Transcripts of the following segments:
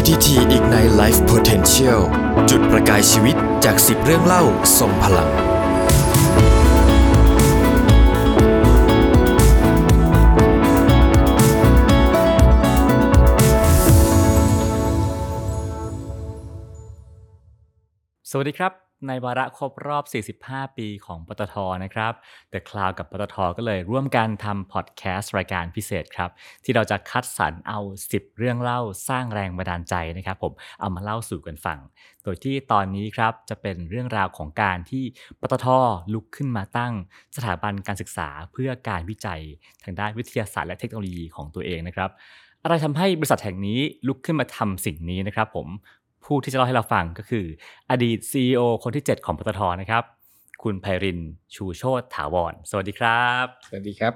PTT Ignite Life Potential จุดประกายชีวิตจาก 10 เรื่องเล่าทรงพลัง สวัสดีครับ ในวาระครบรอบ 45 ปีของปตทนะครับ The Cloud กับปตทก็เลยร่วมกันทำพอดแคสต์รายการพิเศษครับ ที่เราจะคัดสรรเอา 10 เรื่องเล่าสร้างแรงบันดาลใจนะครับ ผมเอามาเล่าสู่กันฟัง โดยที่ตอนนี้ครับจะเป็นเรื่องราวของการที่ปตทลุกขึ้นมาตั้งสถาบันการศึกษาเพื่อการวิจัยทางด้านวิทยาศาสตร์และเทคโนโลยีของตัวเองนะครับอะไรทำให้บริษัทแห่งนี้ลุกขึ้นมาทำสิ่งนี้นะครับผม ผู้ที่จะเล่าให้เราฟังก็คือ อดีต CEO คนที่ 7 ของปตทนะครับ คุณไพรินทร์ชูโชตถาวร สวัสดีครับ สวัสดีครับ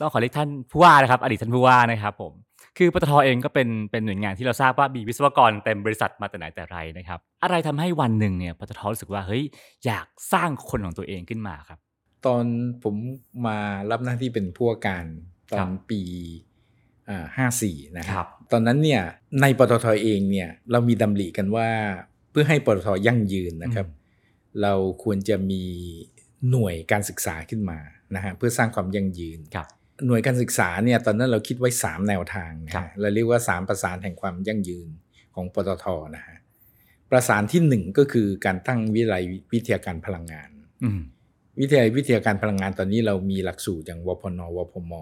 ต้องขอเรียกท่านผู้ว่านะครับ อดีตท่านผู้ว่านะครับผมคือปตทเองก็เป็นเป็นหน่วยงานที่เราทราบว่ามีวิศวกรเต็มบริษัทมาแต่ไหนแต่ไรนะครับ อะไรทำให้วันหนึ่งเนี่ยปตทรู้สึกว่าเฮ้ยอยากสร้างคนของตัวเองขึ้นมาครับ ตอนผมมารับหน้าที่เป็นผู้ว่าการตอครันบปี ห้าสี่นะคครัรับบตอนนั้นเนี่ยในปตทเองเนี่ยเรามีดำริกันว่าเพื่อให้ปตทยั่งยืนนะครับ เราควรจะมีหน่วยการศึกษาขึ้นมานะฮะเพื่อสร้างความยั่งยืนครับหน่วยการศึกษาเนี่ยตอนนั้นเราคิดไว้ 3 แนวทางนะครับฮะเราเรียกว่า 3 ประสานแห่งความยั่งยืนของปตทนะฮะประสานที่ 1 ก็คือการตั้งวิทยาลัยวิทยาการพลังงานอืมวิทยาลัยวิทยาการพลังงานตอนนี้เรามีหลักสูตรอย่างวพนวพม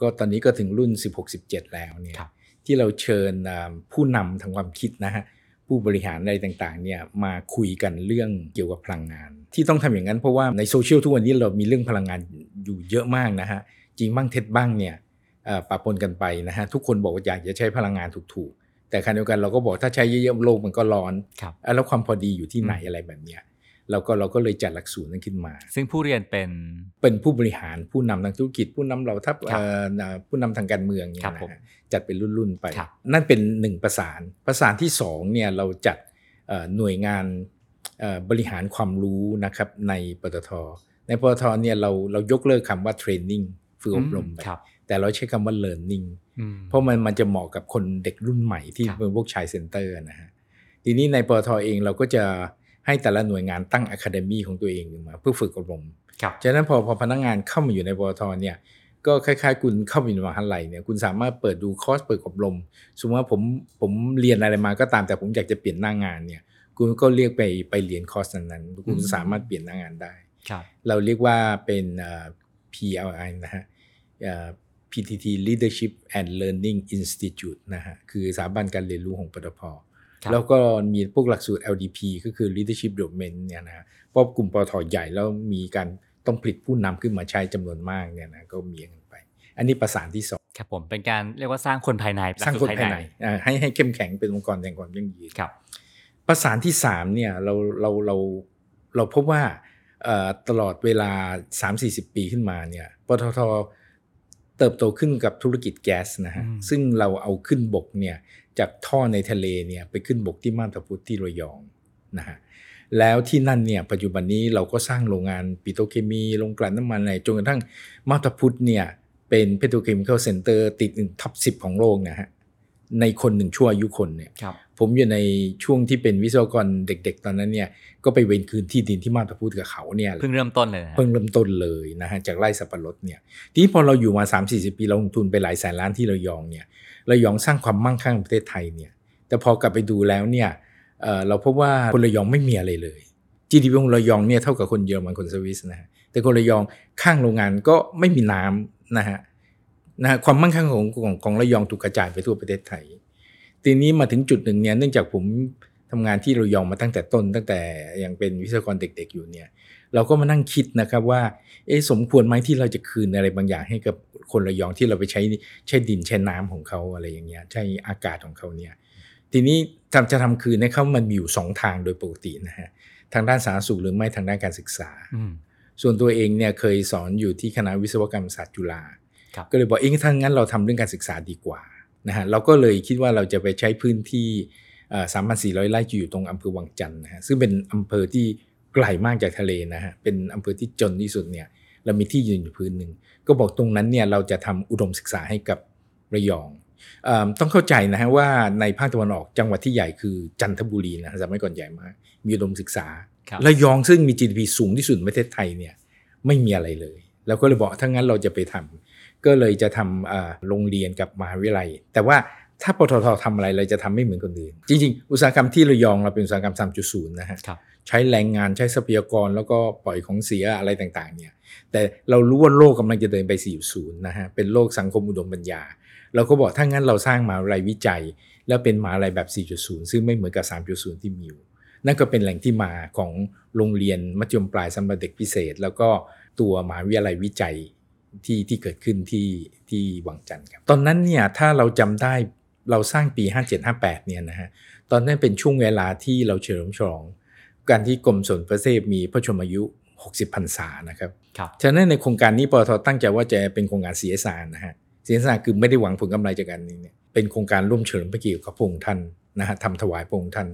ก็ตอนนี้ก็ถึงรุ่น 16-17 แล้วเนี่ยครับที่เราเชิญอ่าผู้นำทางความคิดนะฮะผู้บริหารอะไรต่างๆเนี่ยมาคุยกันเรื่องเกี่ยวกับพลังงาน ที่ต้องทำอย่างนั้นเพราะว่าในโซเชียลทุกวันนี้เรามีเรื่องพลังงานอยู่เยอะมากนะฮะจริงบ้างเท็จบ้างเนี่ยเอ่อปะปนกันไปนะฮะทุกคนบอกว่าอยากจะใช้พลังงานถูกๆ แต่ขณะเดียวกันเราก็บอกถ้าใช้เยอะๆโลกมันก็ร้อนครับอะแล้วความพอดีอยู่ที่ไหนอืมอะไรแบบเนี้ย เราก็เราก็เลยจัดหลักสูตรนั้นขึ้นมา ซึ่งผู้เรียนเป็นเป็นผู้บริหารผู้นำทางธุรกิจ ผู้นำเราทัพครับเอ่อนะผู้นำทางการเมืองเนี่ยครับนะผมฮะจัดเป็นรุ่นๆไปครับนั่นเป็นหนึ่งประสานประสานที่สองเนี่ยเราจัดเอ่อหน่วยงานเอ่อบริหารความรู้นะครับในปตท ในปตทเนี่ยเราเรายกเลิกคำว่า training ฝึกอบรมไปครับแต่เราใช้คำว่า learning อืมเพราะมันมันจะเหมาะกับคนเด็กรุ่นใหม่ที่ครับเป็นพวก child center นะฮะทีนี้ในปตทเองเราก็จะ ให้แต่ละหน่วยงานตั้ง academy ของตัวเองขึ้นมา เพื่อฝึกอบรมครับฉะนั้นพอพอพนักงานเข้ามาอยู่ในปตทเนี่ยก็คล้ายๆ คุณเข้าไปอยู่ในมหาลัยเนี่ยคุณสามารถเปิดดูคอร์สเปิดอบรม สมมติว่าผมผมเรียนอะไรมาก็ตามแต่ผมอยากจะเปลี่ยนหน้างานเนี่ยคุณก็เรียกไปไปเรียนคอร์สนั้นๆคุณสามารถเปลี่ยนหน้างานได้ครับเราเรียกว่าเป็นเอ่อ PLI นะฮะเอ่อ PTT Leadership and Learning Institute นะฮะคือสถาบันการเรียนรู้ของปตทครับ แล้วก็มีพวกหลักสูตร LDP ก็คือ Leadership Development เนี่ยนะฮะเพราะกลุ่มปตทใหญ่แล้วมีการต้องผลิตผู้นำขึ้นมาใช้จำนวนมากเนี่ยนะก็มีกันไป อันนี้ประสานที่สองครับผมเป็นการเรียกว่าสร้างคนภายในสร้างคนภายในอ่าให้ให้เข้มแข็งเป็นองค์กรแห่งความยั่งยืนครับ ประสานที่3เนี่ยเราเราเราเราพบว่าเอ่อตลอดเวลา 3-40 ปีขึ้นมาเนี่ยปตทเติบโตขึ้นกับธุรกิจแก๊สนะฮะอืมซึ่งเราเอาขึ้นบกเนี่ย จากท่อในทะเลเนี่ยไปขึ้นบกที่มาตาพุทธที่ระยองนะฮะแล้วที่นั่นเนี่ยปัจจุบันนี้เราก็สร้างโรงงานปิโตรเคมีโรงกลั่นน้ำมันอะไรจนกระทั่งมาบตาพุดเนี่ยเป็น petrochemical center ติด top สิบของโลกนะฮะ ในคนหนึ่งชั่วอายุคนเนี่ยครับผมอยู่ในช่วงที่เป็นวิศวกรเด็ก ๆ ตอนนั้นเนี่ยก็ไปเวนคืนที่ดินที่มาบตาพุดกับเขาเนี่ยเพิ่งเริ่มต้นเลยนะฮะเพิ่งเริ่มต้นเลยนะฮะจากไร่สับปะรดเนี่ยทีนี้พอเราอยู่มา 3 4 0 ปีเราลงทุนไปหลายแสนล้านที่ระยองเนี่ยระยองสร้างความมั่งคั่งในประเทศไทยเนี่ยแต่พอกลับไปดูแล้วเนี่ยเอ่อเราพบว่าคนระยองไม่มีอะไรเลย GDP ของระยองเนี่ยเท่ากับคนเยอรมันคนสวิสนะฮะแต่คนระยองข้างโรงงานก็ไม่มีน้ำนะฮะ นะฮะความมั่งคั่งของของของระยองถูกกระจายไปทั่วประเทศไทย ทีนี้มาถึงจุดหนึ่งเนี่ยเนื่องจากผมทำงานที่ระยองมาตั้งแต่ต้น ตั้งแต่ยังเป็นวิศวกรเด็ก ๆ อยู่เนี่ย เราก็มานั่งคิดนะครับว่าเอ๊ะสมควรไหมที่เราจะคืนอะไรบางอย่างให้กับคนระยองที่เราไปใช้ใช้ดินใช้น้ำของเขาอะไรอย่างเงี้ยใช้อากาศของเขาเนี่ยทีนี้ทำจะทำคืนให้เขามันมีอยู่สองทางโดยปกตินะฮะทางด้านสาธารณสุขหรือไม่ทางด้านการศึกษาอืมส่วนตัวเองเนี่ยเคยสอนอยู่ที่คณะวิศวกรรมศาสตร์จุฬาครับ ก็เลยบอกเอ้ถ้างั้นเราทำเรื่องการศึกษาดีกว่านะฮะเราก็เลยคิดว่าเราจะไปใช้พื้นที่สามพันสี่ร้อยไร่ที่อยู่ตรงอำเภอวังจันทร์นะฮะซึ่งเป็นอำเภอที่ไกลมากจากทะเลนะฮะเป็นอำเภอที่จนที่สุดเนี่ยเรามีที่ยืนอยู่พื้นหนึ่งก็บอกตรงนั้นเนี่ยเราจะทำอุดมศึกษาให้กับระยองเอ่อต้องเข้าใจนะฮะว่าในภาคตะวันออกจังหวัดที่ใหญ่คือจันทบุรีนะสมัยก่อนใหญ่มาก มีอุดมศึกษาครับระยองซึ่งมี GDP สูงที่สุดในประเทศไทยเนี่ยไม่มีอะไรเลยเราก็เลยบอกถ้างั้นเราจะไปทำ ก็เลยจะทำอ่าโรงเรียนกับมหาวิทยาลัย แต่ว่าถ้าปตททำอะไรเราจะทำไม่เหมือนคนอื่น จริงๆ อุตสาหกรรมที่ระยองเราเป็นอุตสาหกรรม 3.0 นะฮะครับใช้แรงงานใช้ทรัพยากรแล้วก็ปล่อยของเสียอะไรต่างๆเนี่ยแต่เรารู้ว่าโลกกำลังจะเดินไป 4.0 นะฮะเป็นโลกสังคมอุดมปัญญา เราก็บอกถ้างั้นเราสร้างมหาวิทยาลัยวิจัย แล้วเป็นมหาวิทยาลัยแบบ 4.0 ซึ่งไม่เหมือนกับ 3.0 ที่มีอยู่นั่นก็เป็นแหล่งที่มาของโรงเรียนมัธยมปลายสำหรับเด็กพิเศษ แล้วก็ตัวมหาวิทยาลัยวิจัย ที่ที่เกิดขึ้นที่ที่วังจันทร์ครับ ตอนนั้นเนี่ยถ้าเราจำได้เราสร้างปี 57-58เนี่ยนะฮะตอนนั้นเป็นช่วงเวลาที่เราเฉลิมฉลอง การที่กรมสนพระเทพมีพระชนมายุ 60พรรษานะครับครับฉะนั้นในโครงการนี้ปตทตั้งใจว่าจะเป็นโครงการ CSR นะฮะ CSR คือไม่ได้หวังผลกำไรจากการนี้เนี่ยเป็นโครงการร่วมเฉลิมพระเกียรติกับพระองค์ท่านนะฮะทำถวายพระองค์ท่าน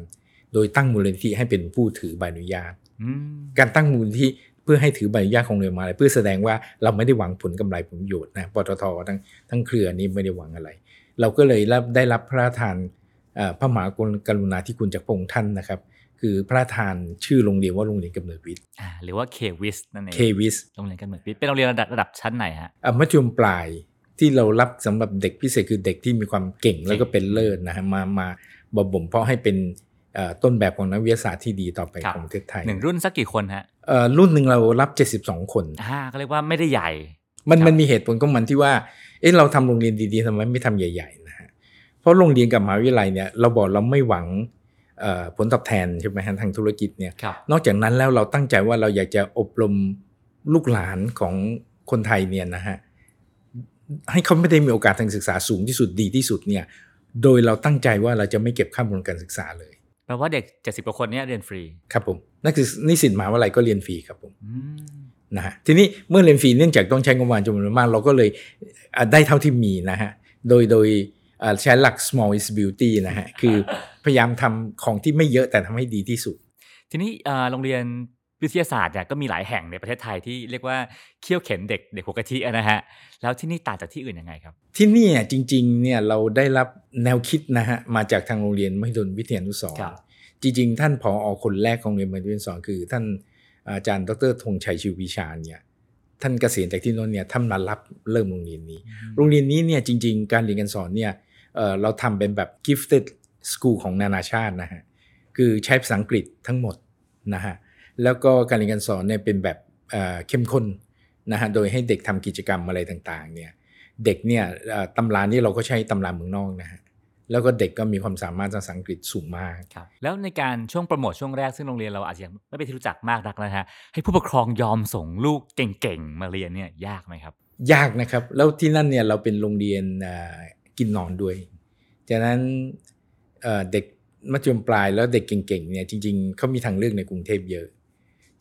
โดยตั้งมูลนิธิให้เป็นผู้ถือใบอนุญาตอืมการตั้งมูลนิธิเพื่อให้ถือใบอนุญาตของเรือมาลัยเพื่อแสดงว่าเราไม่ได้หวังผลกำไรผลประโยชน์นะปตททั้งทั้งเครือนี้ไม่ได้หวังอะไร เราก็เลยรับได้รับพระราชทานเอ่อพระมหากรุณาธิคุณจากพระองค์ท่านนะครับ คือพระราชทานชื่อโรงเรียนว่าโรงเรียนกำเนิดวิทย์อ่าหรือว่า KVIS นั่นเอง KVIS โรงเรียนกำเนิดวิทย์เป็นโรงเรียนระดับระดับชั้นไหนฮะอะมัธยมปลายที่เรารับสำหรับเด็กพิเศษคือเด็กที่มีความเก่งแล้วก็เป็นเลิศนะฮะมามาบ่บ่มเพาะให้เป็นเอ่อ ต้นแบบของนักวิทยาศาสตร์ที่ดีต่อไปครับของประเทศไทยหนึ่งรุ่นสักกี่คนฮะเอ่อรุ่นหนึ่งเรารับ 72 คนอ่าก็เรียกว่าไม่ได้ใหญ่ มันครับมันมีเหตุผลของมันที่ว่าเอ๊ะเราทำโรงเรียนดีๆทำไมไม่ทำใหญ่ ๆ นะฮะเพราะโรงเรียนกับมหาวิทยาลัยเนี่ยเราบอกเราไม่หวังเอ่อผลตอบแทนใช่ไหมฮะทางธุรกิจเนี่ยครับนอกจากนั้นแล้วเราตั้งใจว่าเราอยากจะอบรมลูกหลานของคนไทยเนี่ยนะฮะให้เขาไม่ได้มีโอกาสทางศึกษาสูงที่สุดดีที่สุดเนี่ยโดยเราตั้งใจว่าเราจะไม่เก็บค่าบำรุงการศึกษาเลย แปลว่าเด็ก 70กว่าคนเนี้ยเรียนฟรี ครับผมนั่นคือนิสิตมหาวิทยาลัยก็เรียนฟรีครับผมอืมนะฮะทีนี้เมื่อเรียนฟรีเนื่องจากต้องใช้งบประมาณจำนวนมาก เราก็เลยอะได้เท่าที่มีนะฮะโดยโดยอะใช้หลัก small is beauty นะฮะ คือพยายามทำของที่ไม่เยอะแต่ทำให้ดีที่สุด ทีนี้เอ่อโรงเรียน วิทยาศาสตร์เนี่ยก็มีหลายแห่งในประเทศไทยที่เรียกว่าเคี่ยวเข็นเด็กเด็กหัวกะทิอะนะฮะแล้วที่นี่ต่างจากที่อื่นยังไงครับ ที่นี่อะจริงๆเนี่ยเราได้รับแนวคิดนะฮะมาจากทางโรงเรียนมหิดลวิทยานุสรครับณ์จริงๆ ท่านผออคนแรกของโรงเรียนมหิดลวิทยานุสรณ์คือ ท่านอาจารย์ดรธงชัยชิววิชาเนี่ยท่านเกษียณจากที่โน้นเนี่ยท่านมารับเริ่มโรงเรียนนี้ โรงเรียนนี้เนี่ยจริง ๆ การเรียนการสอนเนี่ยเอ่อเราทำเป็นแบบ gifted school ของนานาชาตินะฮะคือใช้ภาษาอังกฤษทั้งหมดนะฮะ แล้วก็การเรียนการสอนเนี่ยเป็นแบบเอ่อเข้มข้นนะฮะโดยให้เด็กทำกิจกรรมอะไรต่างๆเนี่ยเด็กเนี่ยเอ่อตำรานี่เราก็ใช้ตำราเมืองนอกนะฮะแล้วก็เด็กก็มีความสามารถทางภาษาอังกฤษสูงมากครับแล้วในการช่วงโปรโมทช่วงแรกซึ่งโรงเรียนเราอาจจะยังไม่เป็นที่รู้จักมากนักนะฮะให้ผู้ปกครองยอมส่งลูกเก่งๆมาเรียนเนี่ยยากไหมครับ ยากนะครับ แล้วที่นั่นเนี่ยเราเป็นโรงเรียนเอ่อกินนอนด้วยฉะนั้นเอ่อเด็กมัธยมปลายแล้วเด็กเก่งๆเนี่ยจริงๆเขามีทางเลือกในกรุงเทพเยอะ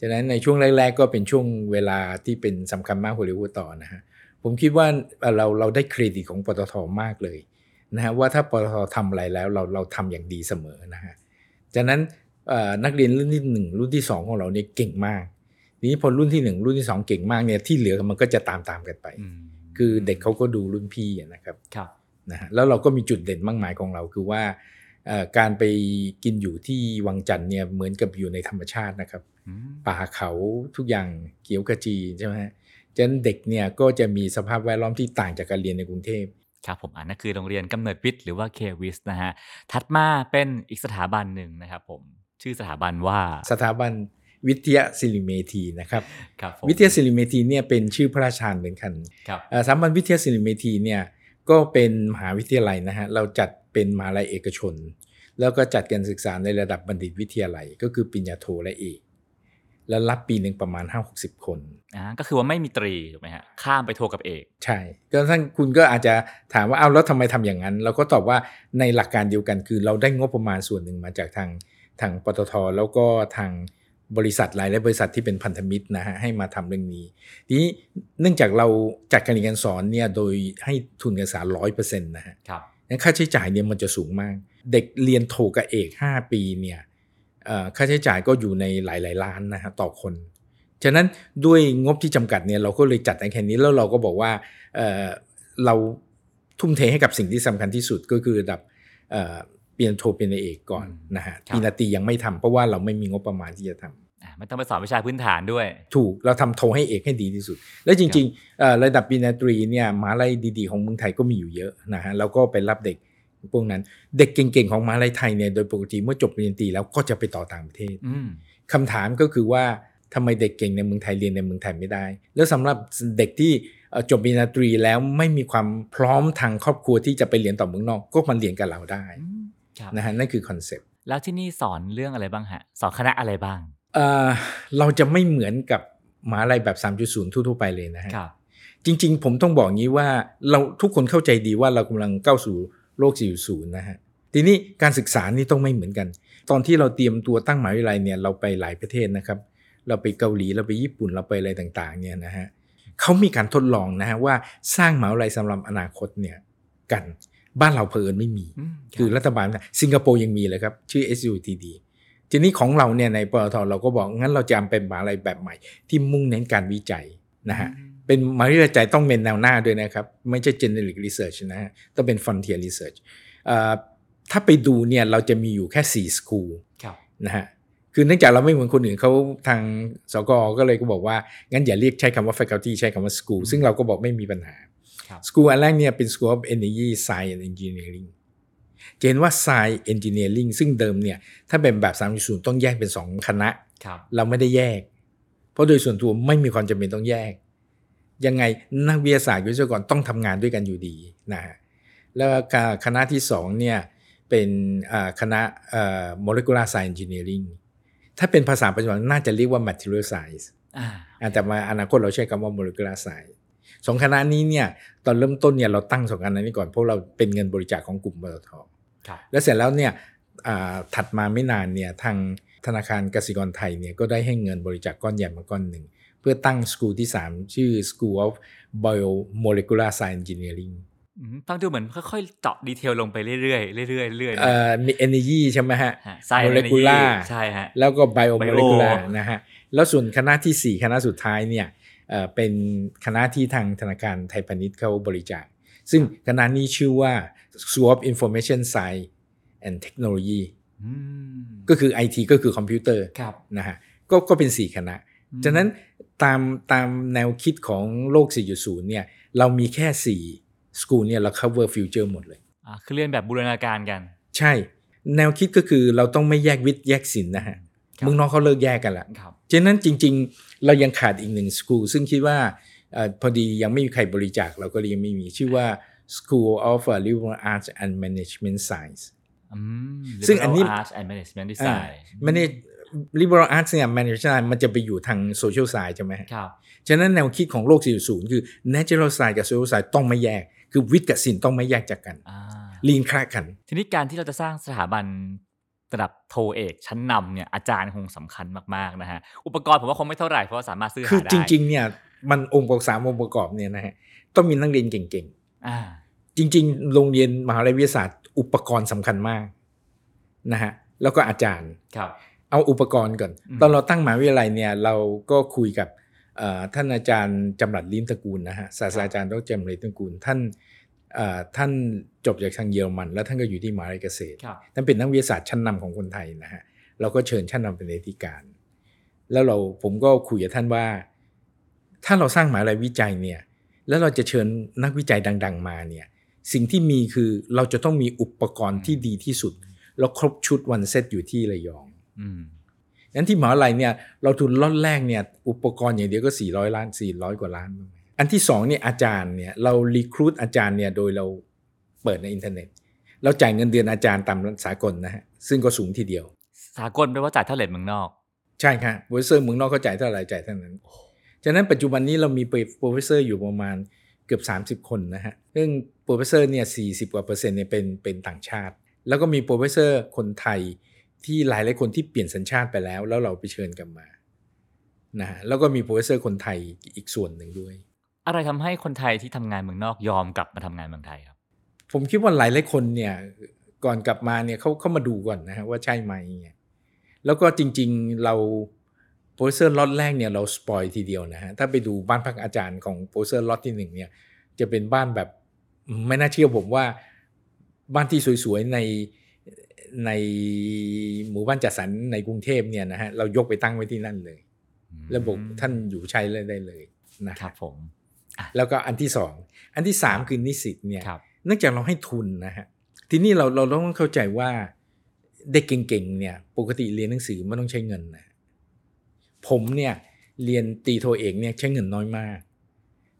ฉะนั้นในช่วงแรก ๆ ก็เป็นช่วงเวลาที่เป็นสำคัญมากหัวเรียวหัวต่อนะฮะผมคิดว่าเอ่อเราเราได้เครดิตของปตทมากเลยนะฮะว่าถ้าปตททำอะไรแล้วเราเราทำอย่างดีเสมอนะฮะจากนั้นเอ่อนักเรียนรุ่นที่หนึ่งรุ่นที่สองของเราเนี่ยเก่งมากทีนี้พอรุ่นที่หนึ่งรุ่นที่สองเก่งมากเนี่ยที่เหลือมันก็จะตามตามๆกันไปอืมคือเด็กเขาก็ดูรุ่นพี่อะนะครับครับนะฮะแล้วเราก็มีจุดเด่นมากมายของเราคือว่าเอ่อการไปกินอยู่ที่วังจันทร์เนี่ยเหมือนกับอยู่ในธรรมชาตินะครับอืม ป่าเขาทุกอย่างเขียวขจีใช่ไหมฮะฉะนั้นเด็กเนี่ยก็จะมีสภาพแวดล้อมที่ต่างจากการเรียนในกรุงเทพครับผมอ่านนั่นคือโรงเรียนกำเนิดวิทย์หรือว่าเควิสนะฮะถัดมาเป็นอีกสถาบันหนึ่งนะครับผมชื่อสถาบันว่าสถาบันวิทยาศิริเมธีนะครับครับผมวิทยาศิริเมธีเนี่ยเป็นชื่อพระราชทานเหมือนกันครับเอ่อสถาบันวิทยาศิริเมธีเนี่ยก็เป็นมหาวิทยาลัยนะฮะเราจัดเป็นมหาลัยเอกชน แล้วก็จัดการศึกษาในระดับบัณฑิตวิทยาลัยก็คือปริญญาโทและเอก แล้วรับปีหนึ่งประมาณ 5-60 คนอ่าก็คือว่าไม่มีตรีถูกไหมฮะข้ามไปโทกับเอก ใช่ก็ท่านคุณก็อาจจะถามว่าเอาแล้วทำไมทำอย่างนั้น เราก็ตอบว่าในหลักการเดียวกันคือเราได้งบประมาณส่วนหนึ่งมาจากทางทางปตทแล้วก็ทางบริษัทหลายและบริษัทที่เป็นพันธมิตรนะฮะให้มาทำเรื่องนี้ ทีนี้เนื่องจากเราจัดการเรียนการสอนเนี่ยโดยให้ทุนการศึกษาร้อยเปอร์เซ็นต์นะฮะครับงั้นค่าใช้จ่ายเนี่ยมันจะสูงมาก เด็กเรียนโทกับเอก 5 ปีเนี่ยเอ่อ ค่าใช้จ่ายก็อยู่ในหลาย ๆ ล้านนะฮะต่อคน ฉะนั้นด้วยงบที่จำกัดเนี่ยเราก็เลยจัดในแค่นี้แล้วเราก็บอกว่าเอ่อเราทุ่มเทให้กับสิ่งที่สำคัญที่สุดก็คือระดับเอ่อปริญญาโทปริญญาเอกก่อนอืมนะฮะครับปริญญาตรียังไม่ทำเพราะว่าเราไม่มีงบประมาณที่จะทำอะไม่ต้องไปสอนวิชาพื้นฐานด้วย ถูกเราทำโทให้เอกให้ดีที่สุด แล้วจริงๆเอ่อระดับปริญญาตรีเนี่ยมหาลัยดีๆ ของเมืองไทยก็มีอยู่เยอะนะฮะแล้วก็ไปรับเด็ก พวกนั้นเด็กเก่งๆของมหาลัยไทยเนี่ยโดยปกติเมื่อจบปริญญาตรีแล้วก็จะไปต่อต่างประเทศอืมคำถามก็คือว่าทำไมเด็กเก่งในเมืองไทยเรียนในเมืองไทยไม่ได้ แล้วสำหรับเด็กที่เอ่อจบปริญญาตรีแล้วไม่มีความพร้อมทางครอบครัวที่จะไปเรียนต่อเมืองนอกก็มาเรียนกับเราได้อืมครับนะฮะนั่นคือคอนเซปต์แล้วที่นี่สอนเรื่องอะไรบ้างฮะสอนคณะอะไรบ้างเอ่อเราจะไม่เหมือนกับมหาลัยแบบ 3.0 ทั่วๆไปเลยนะฮะครับจริง ๆ ผมต้องบอกงี้ว่าเราทุกคนเข้าใจดีว่าเรากำลังก้าวสู่ โลก 4.0 นะฮะ ทีนี้การศึกษานี่ต้องไม่เหมือนกัน ตอนที่เราเตรียมตัวตั้งมหาวิทยาลัยเนี่ยเราไปหลายประเทศนะครับ เราไปเกาหลีเราไปญี่ปุ่นเราไปอะไรต่างๆเนี่ยนะฮะเขามีการทดลองนะฮะว่าสร้างมหาวิทยาลัยสำหรับอนาคตเนี่ยกันบ้านเราเพอญไม่มีอืมคือรัฐบาลนะสิงคโปร์ยังมีเลยครับ ชื่อ SUTD ทีนี้ของเราเนี่ยในปตทเราก็บอกงั้นเราจะทำเป็นมหาลัยแบบใหม่ ที่มุ่งเน้นการวิจัยนะฮะอืม เป็นมหาวิทยาลัยต้องเป็นแนวหน้าด้วยนะครับ ไม่ใช่ generic research นะฮะต้องเป็น frontier research เอ่อถ้าไปดูเนี่ยเราจะมีอยู่แค่ 4 school ครับนะฮะคือเนื่องจากเราไม่เหมือนคนอื่นเขาทางสกก็เลยก็บอกว่า งั้นอย่าเรียกใช้คำว่า faculty ใช้คำว่า school ซึ่งเราก็บอกไม่มีปัญหาครับ School อันแรกเนี่ยเป็น School of Energy Science and Engineering จะเห็นว่า Science Engineering ซึ่งเดิมเนี่ยถ้าเป็นแบบ 3.0 ต้องแยกเป็น 2 คณะครับเราไม่ได้แยก เพราะโดยส่วนตัวไม่มีความจำเป็นต้องแยก ยังไงนักวิทยาศาสตร์กับวิศวกรต้องทำงานด้วยกันอยู่ดีนะฮะแล้วก็คณะที่สองเนี่ยเป็นอ่าคณะเอ่อ molecular science engineering ถ้าเป็นภาษาปัจจุบันน่าจะเรียกว่า material science อ่าอ่าแต่มาอนาคตเราใช้คำว่า molecular science สองคณะนี้เนี่ยตอนเริ่มต้นเนี่ยเราตั้งสองคณะนี้ก่อนเพราะเราเป็นเงินบริจาคของกลุ่มปตทครับแล้วเสร็จแล้วเนี่ยอ่าถัดมาไม่นานเนี่ยทางธนาคารกสิกรไทยเนี่ยก็ได้ให้เงินบริจาคก้อนใหญ่มาก้อนหนึ่ง เพื่อตั้งสกูลที่ 3 ชื่อ School of Biomolecular Science Engineering อืมฟังดูเหมือนค่อยๆเจาะดีเทลลงไปเรื่อยๆเรื่อยๆเรื่อยๆนะเอ่อมี energy ใช่ไหมฮะฮะ Science molecular Energy ใช่ฮะแล้วก็ biomolecular ไบโอนะฮะ แล้วส่วนคณะทีสี่ 4 คณะสุดท้ายเนี่ยเอ่อเป็นคณะที่ทางธนาคารไทยพาณิชย์เขาบริจาค ซึ่งคณะนี้ชื่อว่า School of Information Science and Technology อืมก็คือ IT ก็คือคอมพิวเตอร์ครับนะฮะก็ก็เป็น 4 คณะอืม ฉะนั้นตามตามแนวคิดของโลก 4.0 เนี่ย เรามีแค่ 4 สกูลเนี่ยเรา cover future หมดเลยอ่าคือเรียนแบบบูรณาการกัน ใช่ แนวคิดก็คือเราต้องไม่แยกวิทย์แยกศิลป์นะฮะครับเมืองนอกเขาเลิกแยกกันละครับฉะนั้นจริง ๆ เรายังขาดอีกหนึ่งสกูลซึ่งคิดว่าเออพอดียังไม่มีใครบริจาคเราก็เลยยังไม่มีชื่อว่า School of Liberal Arts and Management Science อืมซึ่งอันนี้ Liberal Arts and Management Design มันนี่ liberal arts เนี่ย management มันจะไปอยู่ทาง social science ใช่ไหมฮะครับ ฉะนั้นแนวคิดของโลก 4.0 คือ natural science กับ social science ต้องไม่แยก คือวิทย์กับศิลป์ต้องไม่แยกจากกันอ่าลีนคลากัน ทีนี้การที่เราจะสร้างสถาบันระดับโทเอกชั้นนำเนี่ยอาจารย์คงสำคัญมากๆนะฮะ อุปกรณ์ผมว่าคงไม่เท่าไหร่เพราะว่าสามารถซื้อหาคือได้จริง ๆ เนี่ยมันองค์ประกอบสามองค์ประกอบเนี่ยนะฮะต้องมีนักเรียนเก่งอ่าๆจริง ๆ โรงเรียนมหาวิทยาลัยวิทยาศาสตร์ อุปกรณ์สำคัญมากนะฮะแล้วก็อาจารย์ครับ เอาอุปกรณ์ก่อนอืมตอนเราตั้งมหาวิทยาลัยเนี่ยเราก็คุยกับเอ่อท่านอาจารย์จำรัดลิ้มตระกูลนะฮะศาสตราจารย์ดรจำรัดลิ้มตระกูลท่านเอ่อท่านจบจากทางเยอรมัน แล้วท่านก็อยู่ที่มหาวิทยาลัยเกษตรครับท่านเป็นนักวิทยาศาสตร์ชั้นนำของคนไทยนะฮะเราก็เชิญท่านนำเป็นเลธิการ แล้วเราผมก็คุยกับท่านว่า ถ้าเราสร้างมหาวิทยาลัยวิจัยเนี่ยแล้วเราจะเชิญนักวิจัยดัง ๆ มาเนี่ยสิ่งที่มีคือเราจะต้องมีอุปกรณ์ที่ดีที่สุด แล้วครบชุดวันเซตอยู่ที่ระยองอืม นั้นที่มหาลัยเนี่ยเราทุนล็อตแรกเนี่ยอุปกรณ์อย่างเดียวก็ 400 ล้าน 400 กว่าล้าน อันที่สองเนี่ยอาจารย์เนี่ยเรา recruit อาจารย์เนี่ยโดยเราเปิดในอินเทอร์เน็ต เราจ่ายเงินเดือนอาจารย์ตามสากลนะฮะซึ่งก็สูงทีเดียว สากลแปลว่าจ่ายเท่าไหร่เมืองนอก ใช่ครับ professor เมืองนอกเขาจ่ายเท่าไหร่จ่ายเท่านั้น ฉะนั้นปัจจุบันนี้เรามี professor อยู่ประมาณเกือบ 30 คนนะฮะซึ่ง professor เนี่ย40กว่าเปอร์เซ็นต์เนี่ยเป็นเป็นต่างชาติ แล้วก็มี professor คนไทย ที่หลายหลายคนที่เปลี่ยนสัญชาติไปแล้ว แล้วเราไปเชิญกลับมานะฮะแล้วก็มี professor คนไทยอีกส่วนหนึ่งด้วย อะไรทำให้คนไทยที่ทำงานเมืองนอกยอมกลับมาทำงานเมืองไทยครับ ผมคิดว่าหลายหลายคนเนี่ยก่อนกลับมาเนี่ยเขาเขามาดูก่อนนะฮะว่าใช่ไหมเนี่ยแล้วก็จริงๆเรา professor ล็อตแรกเนี่ยเรา spoil ทีเดียวนะฮะถ้าไปดูบ้านพักอาจารย์ของ professor ล็อตที่หนึ่งเนี่ยจะเป็นบ้านแบบไม่น่าเชื่อผมว่าบ้านที่สวยๆใน ในหมู่บ้านจัดสรรในกรุงเทพเนี่ยนะฮะเรายกไปตั้งไว้ที่นั่นเลยแล้วบอกท่านอยู่ใช้เลยได้เลยนะครับผมแล้วก็อันที่สองอันที่สามคือนิสิตเนี่ยครับเนื่องจากเราให้ทุนนะฮะทีนี้เราเราต้องเข้าใจว่าเด็กเก่งๆเนี่ย ปกติเรียนหนังสือไม่ต้องใช้เงินนะผมเนี่ยเรียนตีโทเอกเนี่ยใช้เงินน้อยมาก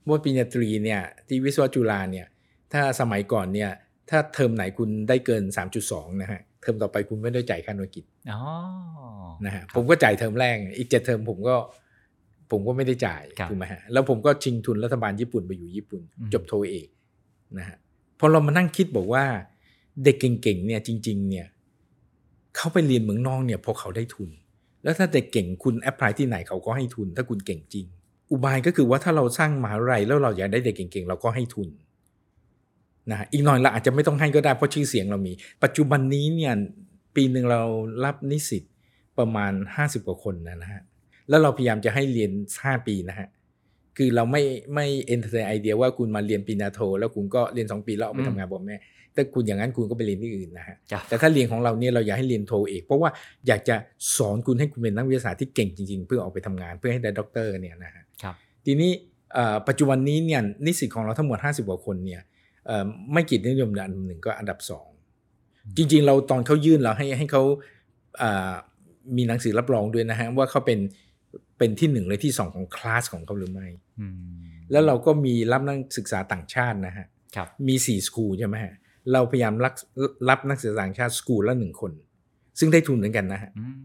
เมื่อปริญญาตรีเนี่ยที่วิศวะจุฬาเนี่ย ถ้าสมัยก่อนเนี่ย ถ้าเทอมไหนคุณได้เกิน 3.2 นะฮะ เทอมต่อไปคุณไม่ได้จ่ายค่าหน่วยกิจอ๋อนะฮะครับผมก็จ่ายเทอมแรก อีกเจ็ดเทอมผมก็ ผมก็ไม่ได้จ่ายครับถูกไหมฮะแล้วผมก็ชิงทุนรัฐบาลญี่ปุ่นไปอยู่ญี่ปุ่นอืมจบโทเอกนะฮะพอเรามานั่งคิดบอกว่า เด็กเก่งๆเนี่ยจริง ๆ เนี่ยเขาไปเรียนเมืองนอกเนี่ยเพราะเขาได้ทุน แล้วถ้าเด็กเก่งคุณ apply ที่ไหนเขาก็ให้ทุน ถ้าคุณเก่งจริง อุบายก็คือว่าถ้าเราสร้างมหาวิทยาลัยแล้วเราอยากได้เด็กเก่งๆเราก็ให้ทุน นะฮะอีกหน่อยเราอาจจะไม่ต้องให้ก็ได้เพราะชื่อเสียงเรามี ปัจจุบันนี้เนี่ยปีหนึ่งเรารับนิสิตประมาณ 50 กว่าคนนะฮะแล้วเราพยายามจะให้เรียน 5 ปีนะฮะคือเราไม่ไม่ entertain idea ว่าคุณมาเรียนปริญญาโท แล้วคุณก็เรียน 2 ปีแล้วเอาไปทำงานบอกแม่ถ้าคุณอย่างนั้นคุณก็ไปเรียนที่อื่นนะฮะครับแต่ถ้าเรียนของเราเนี่ยเราอยากให้เรียนโทเอกเพราะว่าอยากจะสอนคุณให้คุณเป็นนักวิทยาศาสตร์ที่เก่งจริง ๆ เพื่อออกไปทำงานเพื่อให้ได้ด็อกเตอร์เนี่ยนะฮะครับทีนี้เอ่อปัจจุบันนี้เนี่ยนิสิตของเราทั้งหมด 50 กว่าคนเนี่ยเอ่อ ไม่เกียรตินิยมอันดับหนึ่งก็อันดับสองจริง ๆ เราตอนเขายื่นเราให้ให้เขาเอ่อมีหนังสือรับรองด้วยนะฮะว่าเขาเป็นเป็นที่หนึ่งหรือที่สองของคลาสของเขาหรือไม่อืมแล้วเราก็มีรับนักศึกษาต่างชาตินะฮะครับมีสี่สกูลใช่ไหมฮะเราพยายามรับรับนักศึกษาต่างชาติสกูลละหนึ่งคน ซึ่งได้ทุนเหมือนกันนะฮะอืม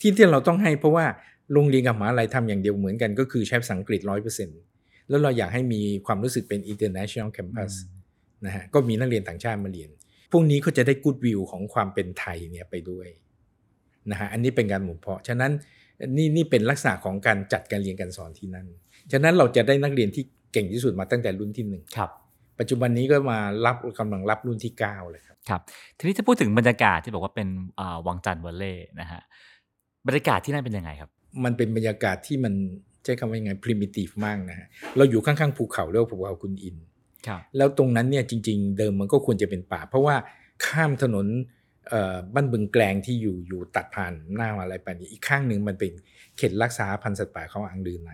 ที่ที่เราต้องให้เพราะว่าโรงเรียนกับมหาลัยทำอย่างเดียวเหมือนกันก็คือใช้ภาษาอังกฤษร้อยเปอร์เซ็นต์แล้วเราอยากให้มีความรู้สึกเป็น international campus นะฮะก็มีนักเรียนต่างชาติมาเรียน พวกนี้ก็จะได้กูดวิวของความเป็นไทยเนี่ยไปด้วยนะฮะอันนี้เป็นการหมุนเพาะ ฉะนั้นนี่นี่เป็นลักษณะของการจัดการเรียนการสอนที่นั่น ฉะนั้นเราจะได้นักเรียนที่เก่งที่สุดมาตั้งแต่รุ่นที่หนึ่งครับปัจจุบันนี้ก็มารับกำลังรับรุ่นที่ 9 เลยครับครับ ทีนี้ถ้าพูดถึงบรรยากาศที่บอกว่าเป็นอ่าวังจันทร์วอลเล่นะฮะบรรยากาศที่นั่นเป็นยังไงครับ มันเป็นบรรยากาศที่มันใช้คำว่ายังไง primitive มากนะฮะเราอยู่ข้างๆภูเขาเรียกว่าภูเขาคุณอินครับ แล้วตรงนั้นเนี่ยจริง ๆ เดิมมันก็ควรจะเป็นป่า เพราะว่าข้ามถนนเอ่อบ้านบึงแกลงที่อยู่อยู่ตัดผ่านหน้าอะไรไปนี้อีกข้างหนึ่งมันเป็นเขตรักษาพันธุ์สัตว์ป่าเขาอ่างลือใน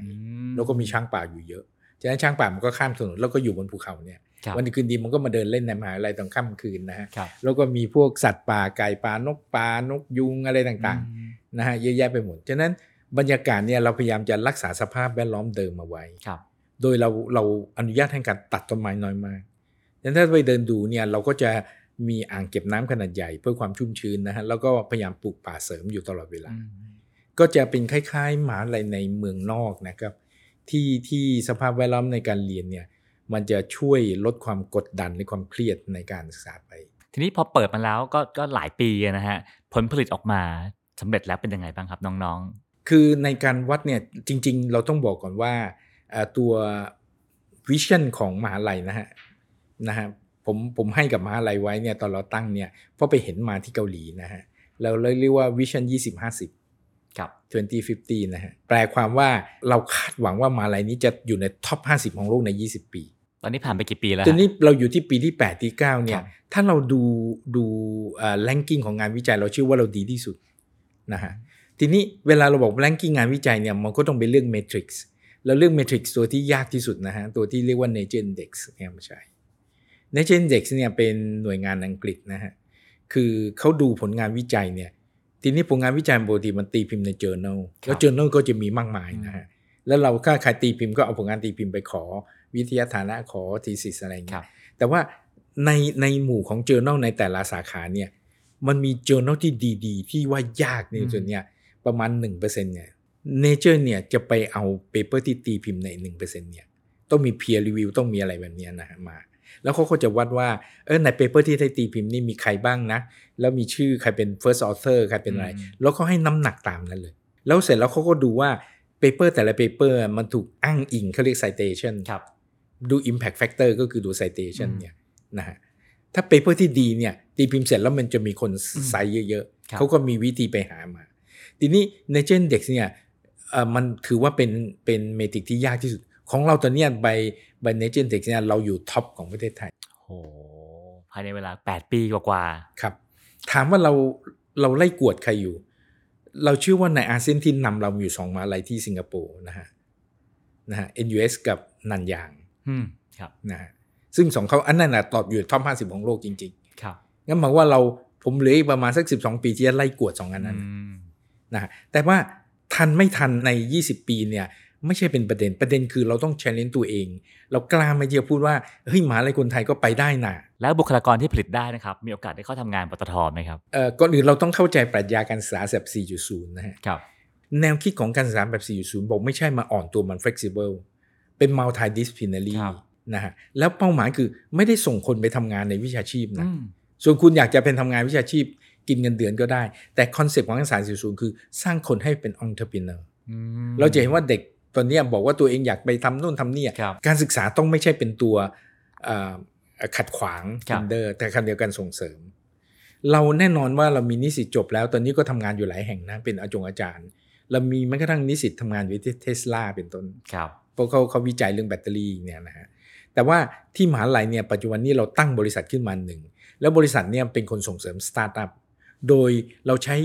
แล้วก็มีช้างป่าอยู่เยอะฉะนั้นช้างป่ามันก็ข้ามถนนแล้วก็อยู่บนภูเขาเนี่ยครับวันดีคืนดีมันก็มาเดินเล่นในมหาวิทยาลัยตอนค่ำคืนนะฮะครับแล้วก็มีพวกสัตว์ป่าไก่ป่านกป่านกยุงอะไรต่างอืมๆนะฮะเยอะแยะไปหมดฉะนั้นบรรยากาศเนี่ยเราพยายามจะรักษาสภาพแวดล้อมเดิมมาไว้ครับ โดยเราเราอนุญาตให้การตัดต้นไม้น้อยมากดังนั้นถ้าไปเดินดูเนี่ยเราก็จะมีอ่างเก็บน้ำขนาดใหญ่เพื่อความชุ่มชื้นนะฮะแล้วก็พยายามปลูกป่าเสริมอยู่ตลอดเวลาอืมก็จะเป็นคล้ายๆหมหาอะไรในเมืองนอกนะครับ ที่ที่สภาพแวดล้อมในการเรียนเนี่ยมันจะช่วยลดความกดดันและความเครียดในการศึกษาไป ทีนี้พอเปิดมาแล้วก็ก็หลายปีอะนะฮะผลผลิตออกมาสำเร็จแล้วเป็นยังไงบ้างครับน้องคือในการวัดเนี่ยจริง ๆ เราต้องบอกก่อนว่าเอ่อ ตัววิชั่นของมหาลัยนะฮะนะฮะผมผมให้กับมหาลัยไว้เนี่ยตอนเราตั้งเนี่ยเพราะไปเห็นมาที่เกาหลีนะฮะเราเลยเรียกว่าวิชั่น2050ๆครับ 2050 นะฮะแปลความว่าเราคาดหวังว่ามหาลัยนี้จะอยู่ในท็อป 50 ของโลกใน 20 ปี ตอนนี้ผ่านไปกี่ปีแล้วตอฮะนนี้เราอยู่ที่ปีที่ 8 ที่ 9 เนี่ครัยบถ้าเราดูดูเอ่อ ranking ของงานวิจัยเราชื่อว่าเราดีที่สุดนะฮะทีนี้เวลาเราบอก ranking งานวิจัยเนี่ยมันก็ต้องเป็นเรื่อง matrix แล้วเรื่อง matrix ตัวที่ยากที่สุดนะฮะ ตัวที่เรียกว่า nature index เนี่ยไม่ใช่ nature index เนี่ยเป็นหน่วยงานอังกฤษนะฮะ คือเขาดูผลงานวิจัยเนี่ย ทีนี้ผลงานวิจัยปกติมันตีพิมพ์ใน journal แล้ว journal ก็จะมีมากมายนะฮะ แล้วเราก็ใครตีพิมพ์ก็เอาผลงานตีพิมพ์ไปขอวิทยาฐานะขอ thesis อะไรอย่างคเงี้รับยแต่ว่าในในหมู่ของ journal ในแต่ละสาขาเนี่ย มันมี journal ที่ดี ๆ ที่ว่ายากในอืมส่วนเนี้ยประมาณ1%เนี่ย Nature เนี่ยจะไปเอา paper ที่ตีพิมพ์ใน 1%เนี่ยต้องมี peer review ต้องมีอะไรแบบเนี้ยนะฮะมา แล้วเขาก็จะวัดว่าเออใน paper ที่ได้ตีพิมพ์นี่มีใครบ้างนะ แล้วมีชื่อใครเป็น first author ใครเป็นอะไรอืมแล้วเขาให้น้ำหนักตามนั้นเลย แล้วเสร็จแล้วเขาก็ดูว่า paper แต่ละ paper มันถูกอ้างอิงเขาเรียก citation ครับดู impact factor ก็คือดู citation อืมเนี่ยนะฮะถ้า paper ที่ดีเนี่ยตีพิมพ์เสร็จแล้วมันจะมีคน cite เยอะครับๆเขาก็มีวิธีไปหามา ทีนี้ Nature Index เนี่ยเอ่อ มันถือว่าเป็นเป็น metric ที่ยากที่สุด ของเราตอนเนี้ยใบใบ Nature Index เนี่ยเราอยู่ top ของประเทศไทยโหภายในเวลา 8 ปีกว่าครับ ถามว่าเราเราไล่กวดใครอยู่ เราเชื่อว่าในอาเซียนที่นำเราอยู่สองมหาลัยที่สิงคโปร์นะฮะนะฮะ NUS กับนันยางๆอืมครับนะฮะซึ่งสองเขาอันนั้นนะตอบอยู่ท็อปห้าสิบของโลกจริงครับๆงั้นหมายว่าเราผมเหลืออีกประมาณสักสิบสองปีที่จะไล่กวดสองอันนั้นอืมนะฮะแต่ว่า ทันไม่ทันใน 20 ปีเนี่ยไม่ใช่เป็นประเด็นประเด็นคือเราต้อง challenge ตัวเอง เรากล้ามาเยอะพูดว่าเฮ้ยหมหาอะไรคนไทยก็ไปได้นะแล้วบุคลากรที่ผลิตได้นะครับ มีโอกาสได้เข้าทำงานปตทไหมครับเอ่อก่อนอื่นเราต้องเข้าใจปรัชญาการศึกษาแบบ 4.0 นะฮะครับแนวคิดของการศึกษาแบบ 4.0 บอกไม่ใช่มาอ่อนตัวมัน flexible เป็น multidisciplinary ครับนะฮะแล้วเป้าหมายคือไม่ได้ส่งคนไปทำงานในวิชาชีพนะอืมส่วนคุณอยากจะเป็นทำงานวิชาชีพ กินเงินเดือนก็ได้ แต่ concept ของการศึกษา4.0คือสร้างคนให้เป็น entrepreneur อืมเราจะเห็นว่าเด็กตอนเนี้ยบอกว่าตัวเองอยากไปทำนู่นทำนี่ครับการศึกษาต้องไม่ใช่เป็นตัวเอ่อขัดขวางครับ hinder แต่ขณะเดียวกันส่งเสริม เราแน่นอนว่าเรามีนิสิตจบแล้ว ตอนนี้ก็ทำงานอยู่หลายแห่งนะเป็นอาจงอาจารย์ เรามีแม้กระทั่งนิสิตทำงานอยู่ที่เทสลาเป็นต้นครับเพราะเขาเขาวิจัยเรื่องแบตเตอรี่เนี่ยนะฮะแต่ว่าที่มหาลัยเนี่ยปัจจุบันนี้เราตั้งบริษัทขึ้นมาหนึ่งแล้วบริษัทเนี่ยเป็นคนส่งเสริมสตาร์ทอัพ โดยเราใช้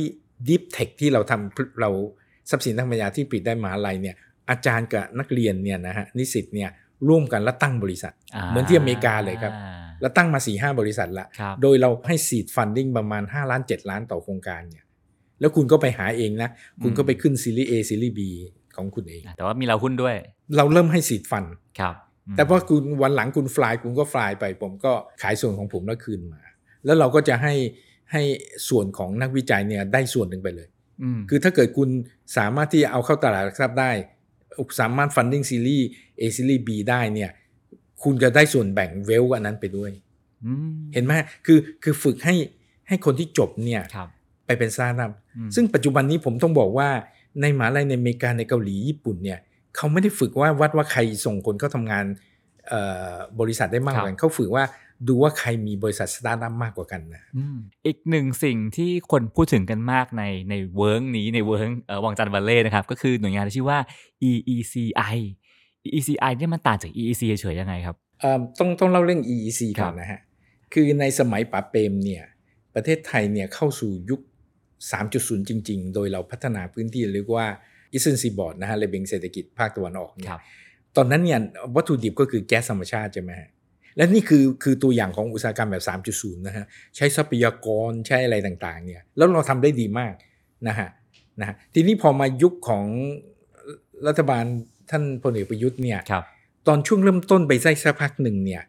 Deep Tech ที่เราทำเราทรัพย์สินทางปัญญาที่ผลิตได้มหาลัยเนี่ยอาจารย์กับนักเรียนเนี่ยนะฮะนิสิตเนี่ยร่วมกันแล้วตั้งบริษัท เหมือนที่อเมริกาเลยครับ แล้วตั้งมา4ี่ห้าบริษัทละครับโดยเราให้ซีดฟันดิ้งประมาณ 5 ล้าน 7 ล้านต่อโครงการเนี่ยแล้วคุณก็ไปหาเองนะ คุณก็ไปขึ้นซีรีส์ A ซีรีส์ B ของคุณเอง แต่ว่ามีเราหุ้นด้วย เราเริ่มให้ซีดฟันครับอืมแต่พอคุณวันหลังคุณฟลายคุณก็ฟลายไป ผมก็ขายส่วนของผมแล้วคืนมา แล้วเราก็จะให้ ให้ส่วนของนักวิจัยเนี่ยได้ส่วนหนึ่งไปเลยมคือถ้าเกิดคุณสามารถที่จะเอาเข้าตลาดหลักทรัพย์ได้ สามารถ funding series A series B ได้เนี่ย คุณจะได้ส่วนแบ่ง wealth อันนั้นไปด้วยมเห็นไหมคือคือฝึกให้ให้คนที่จบเนี่ยครับไปเป็นสตาร์ทอัพอืมซึ่งปัจจุบันนี้ผมต้องบอกว่าในมหาลัยในอเมริกาในเกาหลีญี่ปุ่นเนี่ยเขาไม่ได้ฝึกว่าวัดว่าใครส่งคนเข้าทำงานเอ่อบริษัทได้มากกว่ากันเขาฝึกว่า ดูว่าใครมีบริษัทสตาร์ทอัพมากกว่ากันนะอืมอีกหนึ่งสิ่งที่คนพูดถึงกันมากในในเวิร์กนี้ในเวิร์กเอ่อวังจันทร์วัลเล่นะครับ ก็คือหน่วยงานที่ชื่อว่า EECI EECI เนี่ยมันต่างจาก EEC เฉยๆยังไงครับเอ่อต้องต้องเล่าเรื่อง EEC ครัก่อนนะฮะ คือในสมัยป๋าเปรมเนี่ยประเทศไทยเนี่ยเข้าสู่ยุค 3.0 จริง ๆ โดยเราพัฒนาพื้นที่เรียกว่า Eastern Seaboard นะฮะระเบียงเศรษฐกิจภาคตะวันออกเนี่ยครับตอนนั้นเนี่ยวัตถุดิบก็คือแก๊สธรรมชาติใช่ไหมฮะ และนี่คือคือตัวอย่างของอุตสาหกรรมแบบ 3.0 นะฮะ ใช้ทรัพยากรใช้อะไรต่างๆเนี่ยแล้วเราทำได้ดีมากนะฮะนะฮะทีนี้พอมายุคของรัฐบาลท่านพลเอกประยุทธ์เนี่ยครับตอนช่วงเริ่มต้นไปได้สักพักหนึ่งเนี่ย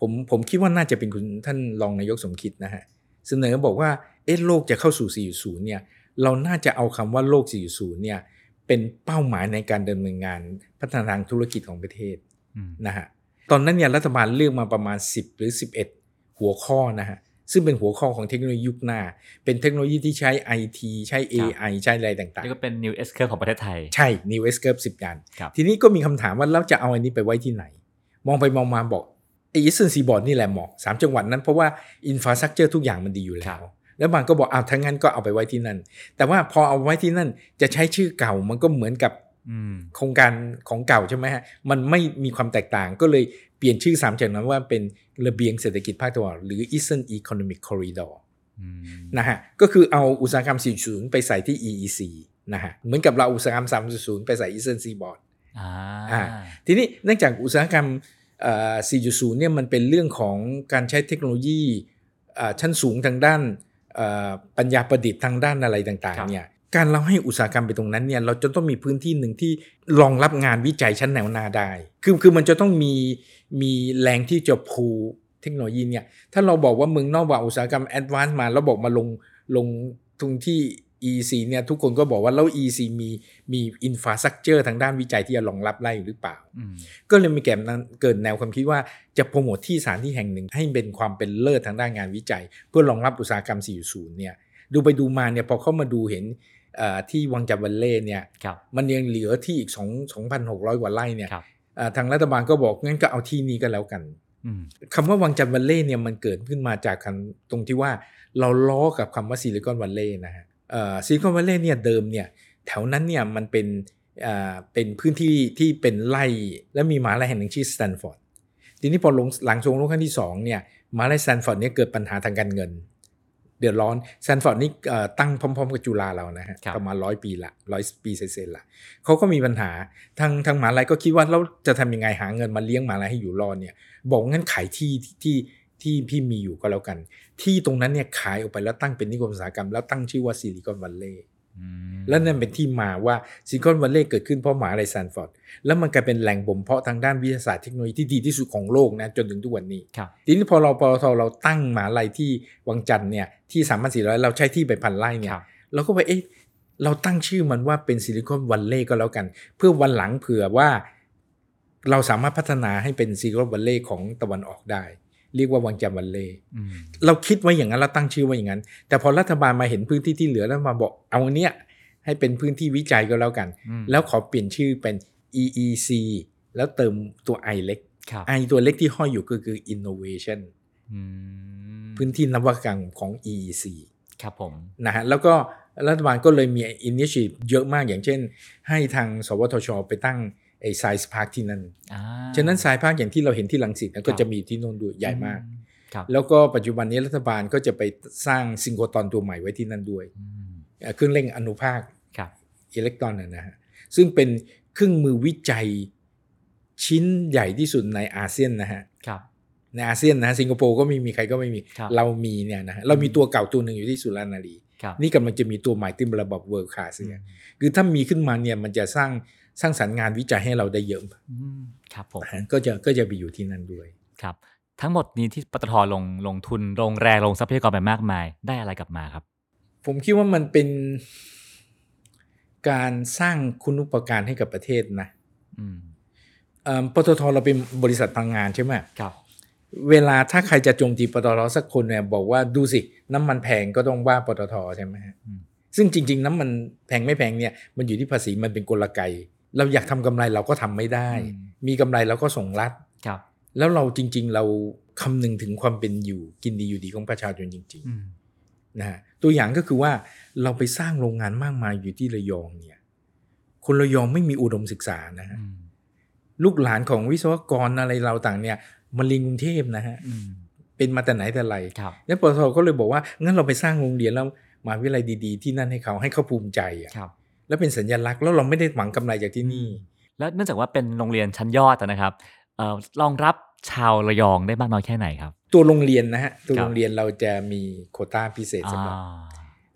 ผมผมคิดว่าน่าจะเป็นคุณท่านรองนายกสมคิดนะฮะเสนอบอกว่าเอ๊ะโลกจะเข้าสู่ 4.0 เนี่ยเราน่าจะเอาคำว่าโลก 4.0 เนี่ยเป็นเป้าหมายในการดำเนินงานพัฒนาทางธุรกิจของประเทศอืมนะฮะ ตอนนั้นเนี่ยรัฐบาลเลือกมาประมาณ 10 หรือ 11 หัวข้อนะฮะซึ่งเป็นหัวข้อของเทคโนโลยียุคหน้า เป็นเทคโนโลยีที่ใช้ IT ใช้ AI ใช้อะไรต่างนี่ก็เป็น New S Curve ของประเทศไทยๆใช่ New S Curve 10กันครับทีนี้ก็มีคำถามว่าเราจะเอาอันนี้ไปไว้ที่ไหน มองไปมองมาบอกไอ้ Eastern Seaboard นี่แหละเหมาะสามจังหวัดนั้นเพราะว่า infrastructure ทุกอย่างมันดีอยู่แล้ว แล้วบางก็บอกอ้าวทั้างนั้นก็เอาไปไว้ที่นั่น แต่ว่าพอเอาไว้ที่นั่นจะใช้ชื่อเก่ามันก็เหมือนกับอืม โครงการของเก่าใช่ไหมฮะ มันไม่มีความแตกต่างก็เลยเปลี่ยนชื่อสามจากนั้นว่าเป็นระเบียงเศรษฐกิจภาคตะวันออกหรือ Eastern Economic Corridor อืมนะฮะ ก็คือเอาอุตสาหกรรม 4.0 ไปใส่ที่ EEC นะฮะ เหมือนกับเราอุตสาหกรรม 3.0 ไปใส่ Eastern Seaboard อ่าอ่าทีนี้เนื่องจากอุตสาหกรรมเอ่อ4.0 เนี่ยมันเป็นเรื่องของการใช้เทคโนโลยีเอ่อชั้นสูงทางด้านเอ่อปัญญาประดิษฐ์ทางด้านอะไรต่างๆเนี่ย การเราให้อุตสาหกรรมไปตรงนั้นเนี่ยเราจะต้องมีพื้นที่หนึ่งที่รองรับงานวิจัยชั้นแนวหน้าได้ คือคือมันจะต้องมีมีแรงที่จะ pull เทคโนโลยีเนี่ย ถ้าเราบอกว่าเมืองนอกว่าอุตสาหกรรม advance มาแล้วบอกมาลงลงตรงที่ EEC เนี่ยทุกคนก็บอกว่าแล้ว EEC มีมี infrastructure ทางด้านวิจัยที่จะรองรับได้หรือเปล่าอืมก็เลยมีแกมนั้นเกิดแนวความคิดว่าจะโปรโมทที่สถานที่แห่งหนึ่ง ให้เป็นความเป็นเลิศทางด้านงานวิจัย เพื่อรองรับอุตสาหกรรม 4.0 เนี่ยดูไปดูมาเนี่ยพอเข้ามาดูเห็นเอ่อ ที่วังจันทร์วัลเลย์เนี่ยครับมันยังเหลือที่อีก 2 2,600 กว่าไร่เนี่ยครับเอ่อทางรัฐบาลก็บอกงั้นก็เอาที่นี้ก็แล้วกันอืมคำว่าวังจันทร์วัลเลย์เนี่ยมันเกิดขึ้นมาจากคำตรงที่ว่าเราล้อกับคำว่าซิลิคอนวัลเลย์นะฮะซิลิคอนวัลเลย์เนี่ยเดิมเนี่ยแถวนั้นเนี่ยมันเป็นเอ่อเป็นพื้นที่ที่เป็นไร่และมีมหาลัยแห่งหนึ่งชื่อสแตนฟอร์ดทีนี้พอลงหลังสงครามโลกครั้งที่สองเนี่ยมหาลัยสแตนฟอร์ดเนี่ยเกิดปัญหาทางการเงิน เดือดร้อนสแตนฟอร์ดนี่เอ่อตั้งพร้อม ๆ กับจุฬาเรานะฮะครับประมาณร้อยปีละร้อยปีเศษๆละเขาก็มีปัญหาทางทางมหาลัยก็คิดว่าเราจะทำยังไงหาเงินมาเลี้ยงมหาลัยให้อยู่รอดเนี่ย บอกงั้นขายที่ที่ที่ที่มีอยู่ก็แล้วกัน ที่ตรงนั้นเนี่ยขายออกไปแล้วตั้งเป็นนิคมอุตสาหกรรมแล้วตั้งชื่อว่าซิลิคอนวัลเลย์อืม และนั่นเป็นที่มาว่าซิลิคอนวัลเลย์เกิดขึ้นเพราะมหาลัยสแตนฟอร์ดแล้วมันกลายเป็นแหล่งบ่มเพาะทางด้านวิทยาศาสตร์เทคโนโลยีที่ดีที่สุดของโลกนะจนถึงทุกวันนี้ครับทีนี้พอเราปตทเราตั้งมหาลัยที่วังจันทร์เนี่ยที่สามพันสี่ร้อยเราใช้ที่ไปพันไร่เนี่ครับเราก็ไปเอ๊ะเราตั้งชื่อมันว่าเป็นซิลิคอนวัลเลย์ก็แล้วกัน เพื่อวันหลังเผื่อว่า เราสามารถพัฒนาให้เป็นซิลิคอนวัลเลย์ของตะวันออกได้ เรียกว่าวังจันทร์วัลเลย์อืมเราคิดไว้อย่างนั้นเราตั้งชื่อไว้อย่างนั้น แต่พอรัฐบาลมาเห็นพื้นที่ที่เหลือแล้วมาบอกเอาอันเนี้ยให้เป็นพื้นที่วิจัยก็แล้วกันอืมแล้วขอเปลี่ยนชื่อเป็น EEC แล้วเติมตัว I เล็กครับ I ตัวเล็กที่ห้อยอยู่ก็คือ innovation อืมพื้นที่นวัตกรรมของ EEC ครับผมนะฮะแล้วก็รัฐบาลก็เลยมีอินิชิ e เยอะมากอย่างเช่น ให้ทางสวทช ไปตั้ง ไอ้ Science Park ที่นั่นอ่าฉะนั้น Science Park อย่างที่เราเห็นที่รังสิตนะก็ครับจะมีที่โน่นด้วยใหญ่มากอืครับแล้วก็ปัจจุบันนี้รัฐบาลก็จะไปสร้างซินโครตรอนตัวใหม่ไว้ที่นั่นด้วยอืมเอ่อเครื่องเร่งอนุภาคครับอิเล็กตรอนนะนะฮะซึ่งเป็นเครื่องมือวิจัยชิ้นใหญ่ที่สุดในอาเซียนนะฮะครับในอาเซียนนะฮะสิงคโปร์ก็ไม่มีใครก็ไม่มีครับเรามีเนี่ยนะฮะเรามีตัวเก่าตัวหนึ่งอยู่ที่สุรนารีครับนี่กำลังจะมีตัวใหม่ที่เป็นระบบ world class เนี่ยคือถ้ามีขึ้นมาเนี่ยมันจะสร้าง สร้างสรรค์งานวิจัยให้เราได้เยอะอืมครับผมนะฮะก็จะก็จะไปอยู่ที่นั่นด้วยครับ ทั้งหมดนี้ที่ปตทลงลงทุนลงแรงลงทรัพยากรไปมากมายได้อะไรกลับมาครับ ผมคิดว่ามันเป็นการสร้างคุณอุปการให้กับประเทศนะอืมเอิ่มปตทเราเป็นบริษัทพลังงานใช่ไหมครับ เวลาถ้าใครจะโจมตีปตทสักคนเนี่ยบอกว่าดูสิ น้ำมันแพงก็ต้องว่าปตทใช่ไหมฮะอืมซึ่งจริง ๆ น้ำมันแพงไม่แพงเนี่ยมันอยู่ที่ภาษีมันเป็นกลไก เราอยากทำกำไรเราก็ทำไม่ได้ มีกำไรเราก็ส่งรัฐครับ แล้วเราจริง ๆ เราคำนึงถึงความเป็นอยู่กินดีอยู่ดีของประชาชนจริงอืมๆนะฮะตัวอย่างก็คือว่าเราไปสร้างโรงงานมากมายอยู่ที่ระยองเนี่ย คนระยองไม่มีอุดมศึกษานะฮะอืมลูกหลานของวิศวกรอะไรเราต่างเนี่ยมาเรียนกรุงเทพนะฮะอืมเป็นมาแต่ไหนแต่ไรครับแล้วปตทก็เลยบอกว่างั้นเราไปสร้างโรงเรียนแล้วมหาวิทยาลัยดี ๆ ที่นั่นให้เขาให้เขาภูมิใจอะครับ แล้วเป็นสัญลักษณ์แล้วเราไม่ได้หวังกำไรจากที่นี่ แล้วเนื่องจากว่าเป็นโรงเรียนชั้นยอดอะนะครับเอ่อรองรับชาวระยองได้มากน้อยแค่ไหนครับ ตัวโรงเรียนนะฮะตัวครับโรงเรียนเราจะมีโควต้าพิเศษสำหรับอ่า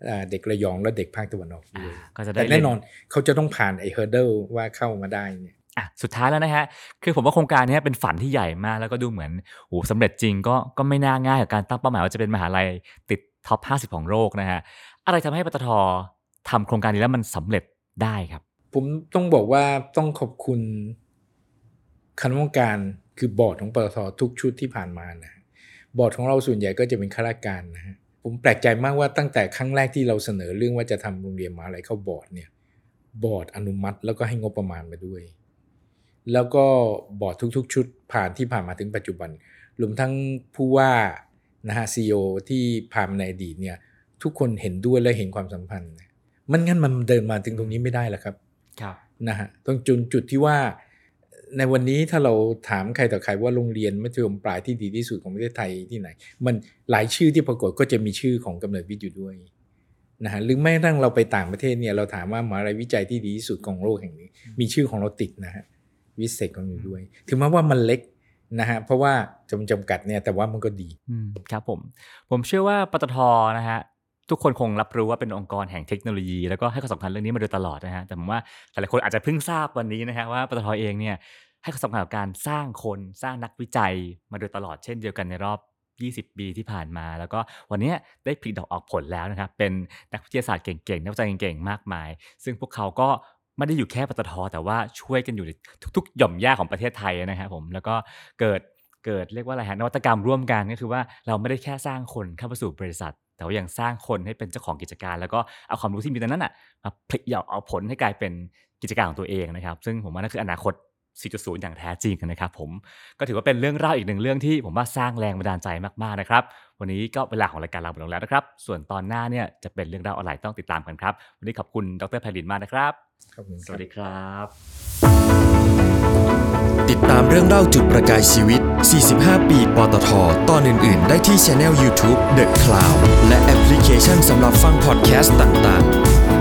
อ่าเด็กระยองและเด็กภาคตะวันออกอ่าด้วยก็จะได้แต่เรีแน่ยนอนเขาจะต้องผ่านไอ้เฮอร์เดิลว่าเข้ามาได้เนี่ยอะสุดท้ายแล้วนะฮะคือผมว่าโครงการเนี้ยเป็นฝันที่ใหญ่มากแล้วก็ดูเหมือนโอ้สำเร็จจริงก็ก็ไม่น่าง่ายกับการตั้งเป้าหมายว่าจะเป็นมหาลัยติด top 50 ของโลกนะฮะอะไรทำให้ปตท ทำโครงการนี้แล้วมันสำเร็จได้ครับ ผมต้องบอกว่าต้องขอบคุณคณะกรรมการคือบอร์ดของปตททุกชุดที่ผ่านมานะบอร์ดของเราส่วนใหญ่ก็จะเป็นข้าราชการนะฮะผมแปลกใจมากว่าตั้งแต่ครั้งแรกที่เราเสนอเรื่องว่าจะทำโรงเรียนมาอะไรเข้าบอร์ดเนี่ยบอร์ดอนุมัติแล้วก็ให้งบประมาณมาด้วย แล้วก็บอร์ดทุก ๆ ชุดผ่านที่ผ่านมาถึงปัจจุบันรวมทั้งผู้ว่านะฮะซีอที่ผ่านมในอดีตเนี่ยทุกคนเห็นด้วยและเห็นความสัมพันธ์ มันงั้นมันเดินมาถึงตรงนี้ไม่ได้แล้วครับครับนะฮะตรงจุดจุดที่ว่าในวันนี้ถ้าเราถามใครต่อใครว่าโรงเรียนมัธยมปลายที่ดีที่สุดของประเทศไทยที่ไหน มันหลายชื่อที่ปรากฏก็จะมีชื่อของกำเนิดวิทย์อยู่ด้วยนะฮะหรือแม้กระทั่งเราไปต่างประเทศเนี่ยเราถามว่ามหาลัยวิจัยที่ดีที่สุดของโลกแห่งนี้ มีชื่อของเราติดนะฮะวิเศษของอยู่ด้วย ถึงแม้ว่ามันเล็กนะฮะเพราะว่าจำจำกัดเนี่ยแต่ว่ามันก็ดีอืมครับผม ผมเชื่อว่าปตทนะฮะ ทุกคนคงรับรู้ว่าเป็นองค์กรแห่งเทคโนโลยี แล้วก็ให้ความสำคัญเรื่องนี้มาโดยตลอดนะฮะแต่ผมว่าหลายๆคนอาจจะเพิ่งทราบวันนี้นะฮะว่าปตทเองเนี่ยให้ความสำคัญกับการสร้างคนสร้างนักวิจัยมาโดยตลอดเช่นเดียวกันในรอบ 20 ปีที่ผ่านมา แล้วก็วันนี้ได้ผลิดอกออกผลแล้วนะครับเป็นนักวิทยาศาสตร์เก่งๆนักวิจัยเก่งๆมากมาย ซึ่งพวกเขาก็ไม่ได้อยู่แค่ปตทแต่ว่าช่วยกันอยู่ในทุกๆ หย่อมย่าของประเทศไทยนะครับผมแล้วก็เกิดเกิดเรียกว่าอะไรฮะนวัตกรรมร่วมกันก็คือว่าเราไม่ได้แค่สร้างคนเข้ามาสู่บริษัท แต่ว่ายังสร้างคนให้เป็นเจ้าของกิจการ แล้วก็เอาความรู้ที่มีตรงนั้นอะมาผลิตเอาผลให้กลายเป็นกิจการของตัวเองนะครับ ซึ่งผมว่านั่นคืออนาคต 4.0 อย่างแท้จริงนะครับผมก็ถือว่าเป็นเรื่องเล่าอีกหนึ่งเรื่องที่ผมว่าสร้างแรงบันดาลใจมากๆนะครับ วันนี้ก็เวลาของรายการเราหมดลงแล้วนะครับ ส่วนตอนหน้าเนี่ยจะเป็นเรื่องราวอะไรต้องติดตามกันครับ วันนี้ขอบคุณดรไพลินมากนะครับขอบคุณคสรับวัสดีครับ ติดตามเรื่องเล่าจุดประกายชีวิต 45 ปี ปตท ตอนอื่น ๆ ได้ที่ช anel YouTube The Cloud และแอปพลิเคชันสำหรับฟังพอดแคสต์ต่าง ๆ